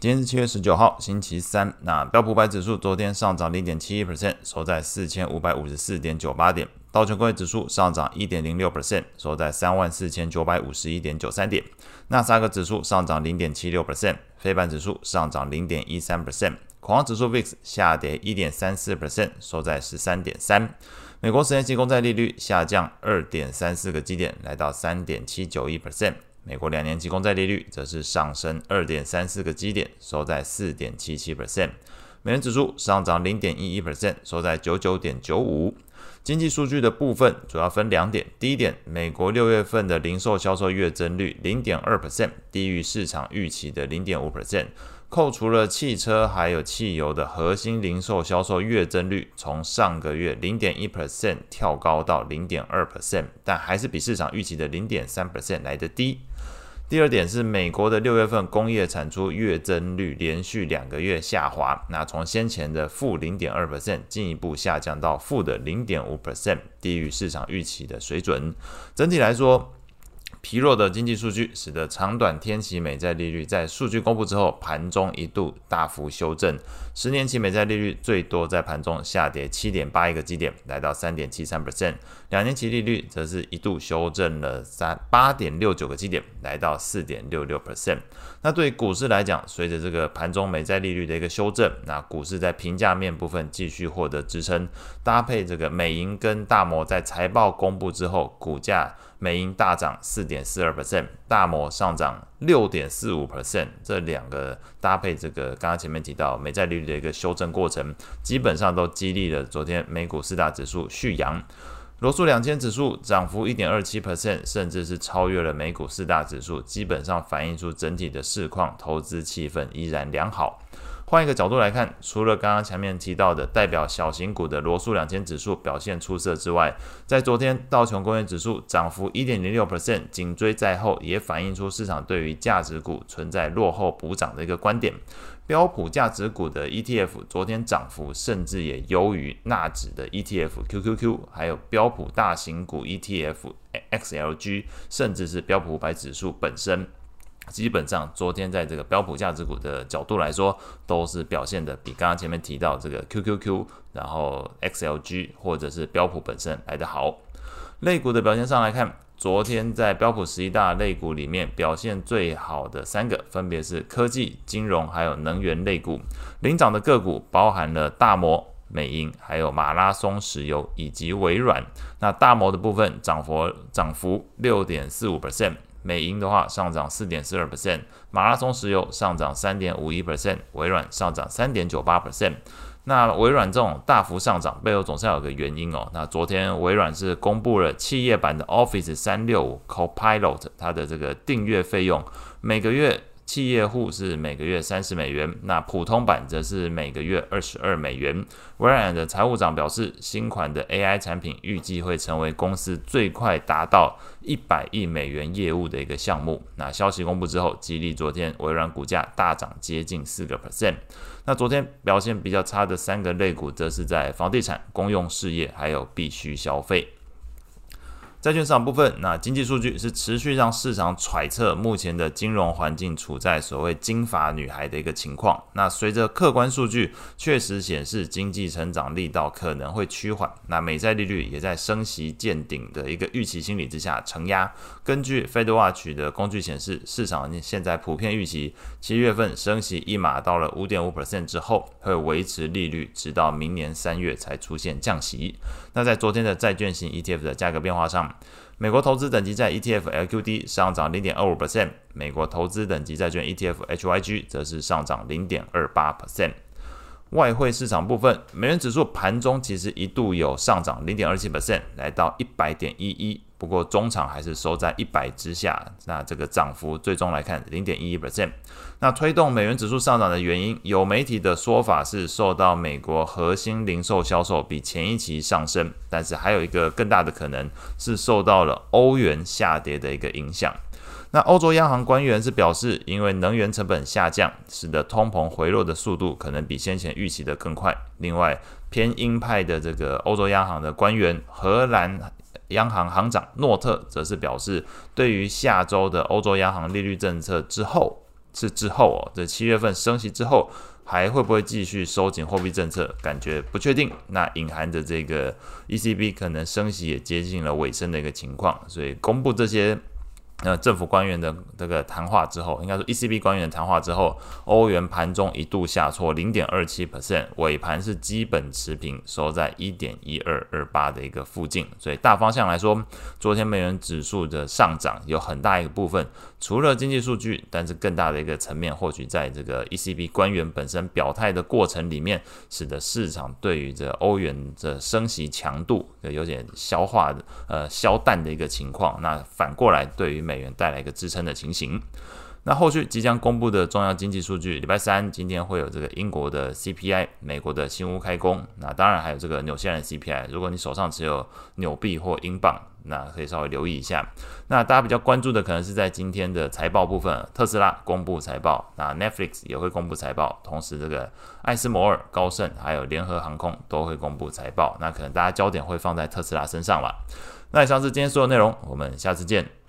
今天是七月十九号，星期三。那标普五百指数昨天上涨零点七一 percent，收在四千五百五十四点九八点。道琼工业指数上涨一点零六 percent，收在三万四千九百五十一点九三点。纳斯达克指数上涨零点七六 percent，费半指数上涨零点一三 percent。恐慌指数 VIX 下跌一点三四 percent，收在十三点三。美国十年期公债利率下降二点三四个基点，来到三点七九一 percent。美国两年期公债利率则是上升二点三四个基点，收在四点七七 percent。美元指数上涨零点一一 percent，收在九九点九五。经济数据的部分主要分两点：第一点，美国六月份的零售销售月增率零点二 percent，低于市场预期的零点五 percent。扣除了汽车还有汽油的核心零售销售月增率，从上个月零点一 percent 跳高到零点二 percent，但还是比市场预期的零点三 percent 来得低。第二点是美国的六月份工业产出月增率连续两个月下滑，那从先前的负零点二 percent 进一步下降到负的零点五 percent，低于市场预期的水准。整体来说，疲弱的经济数据使得长短天期美债利率在数据公布之后，盘中一度大幅修正。十年期美债利率最多在盘中下跌七点八一个基点，来到三点七三 percent。两年期利率则是一度修正了三八点六九个基点，来到四点六六 percent。那对股市来讲，随着这个盘中美债利率的一个修正，那股市在平价面部分继续获得支撑，搭配这个美银跟大摩在财报公布之后，股价。美银大涨四点四二 percent，大摩上涨六点四五 percent，这两个搭配这个刚刚前面提到美债利率的一个修正过程，基本上都激励了昨天美股四大指数续扬，罗素两千指数涨幅一点二七 percent，甚至是超越了美股四大指数，基本上反映出整体的市况，投资气氛依然良好。换一个角度来看，除了刚刚前面提到的代表小型股的罗素两千指数表现出色之外，在昨天道琼工业指数涨幅一点零六 percent，紧追在后，也反映出市场对于价值股存在落后补涨的一个观点。标普价值股的 ETF 昨天涨幅甚至也优于纳指的 ETF QQQ，还有标普大型股 ETF XLG，甚至是标普五百指数本身。基本上，昨天在这个标普价值股的角度来说，都是表现的比刚刚前面提到这个 QQQ，然后 XLG 或者是标普本身来得好。类股的表现上来看，昨天在标普十一大类股里面表现最好的三个，分别是科技、金融还有能源类股。领涨的个股包含了大摩、美银，还有马拉松石油以及微软。那大摩的部分涨幅涨幅六点四五 percent。美银的话上涨四点四二 percent，马拉松石油上涨三点五一 percent，微软上涨三点九八 percent。那微软这种大幅上涨背后总是要有个原因哦。那昨天微软是公布了企业版的 Office 三六五 Copilot，它的这个订阅费用每个月。企业户是每个月三十美元，那普通版则是每个月二十二美元。微软的财务长表示，新款的 AI 产品预计会成为公司最快达到一百亿美元业务的一个项目。那消息公布之后，激励昨天微软股价大涨接近四个 percent。那昨天表现比较差的三个类股，则是在房地产、公用事业还有必需消费。债券市场部分，那经济数据是持续让市场揣测目前的金融环境处在所谓“金发女孩”的一个情况。那随着客观数据确实显示经济成长力道可能会趋缓，那美债利率也在升息见顶的一个预期心理之下承压。根据 FedWatch 的工具显示，市场现在普遍预期七月份升息一码到了五点五 percent 之后，会维持利率直到明年三月才出现降息。那在昨天的债券型 ETF 的价格变化上，美国投资等级债 ETF LQD 上涨零点二五 percent，美国投资等级债券 ETF HYG 则是上涨零点二八 percent。外汇市场部分，美元指数盘中其实一度有上涨零点二七 percent，来到一百点一一。不过中场还是收在一百之下，那这个涨幅最终来看零点一一 percent。那推动美元指数上涨的原因，有媒体的说法是受到美国核心零售销售比前一期上升，但是还有一个更大的可能是受到了欧元下跌的一个影响。那欧洲央行官员是表示，因为能源成本下降，使得通膨回落的速度可能比先前预期的更快。另外，偏鹰派的这个欧洲央行的官员荷兰。央行行长诺特则是表示，对于下周的欧洲央行利率政策之后，是之后哦，这七月份升息之后，还会不会继续收紧货币政策？感觉不确定。那隐含着这个 ECB 可能升息也接近了尾声的一个情况，所以公布这些。那政府官员的这个谈话之后，应该说 ECB 官员的谈话之后，欧元盘中一度下挫零点二七 percent，尾盘是基本持平，收在一点一二二八的一个附近。所以大方向来说，昨天美元指数的上涨有很大一个部分，除了经济数据，但是更大的一个层面，或许在这个 ECB 官员本身表态的过程里面，使得市场对于这欧元的升息强度有点消化的呃消淡的一个情况。那反过来对于美元带来一个支撑的情形。那后续即将公布的重要经济数据，礼拜三今天会有这个英国的 CPI，美国的新屋开工。那当然还有这个纽西兰 CPI。如果你手上持有纽币或英镑，那可以稍微留意一下。那大家比较关注的可能是在今天的财报部分，特斯拉公布财报，那 Netflix 也会公布财报，同时这个艾斯摩尔、高盛还有联合航空都会公布财报。那可能大家焦点会放在特斯拉身上了。那以上是今天所有内容，我们下次见。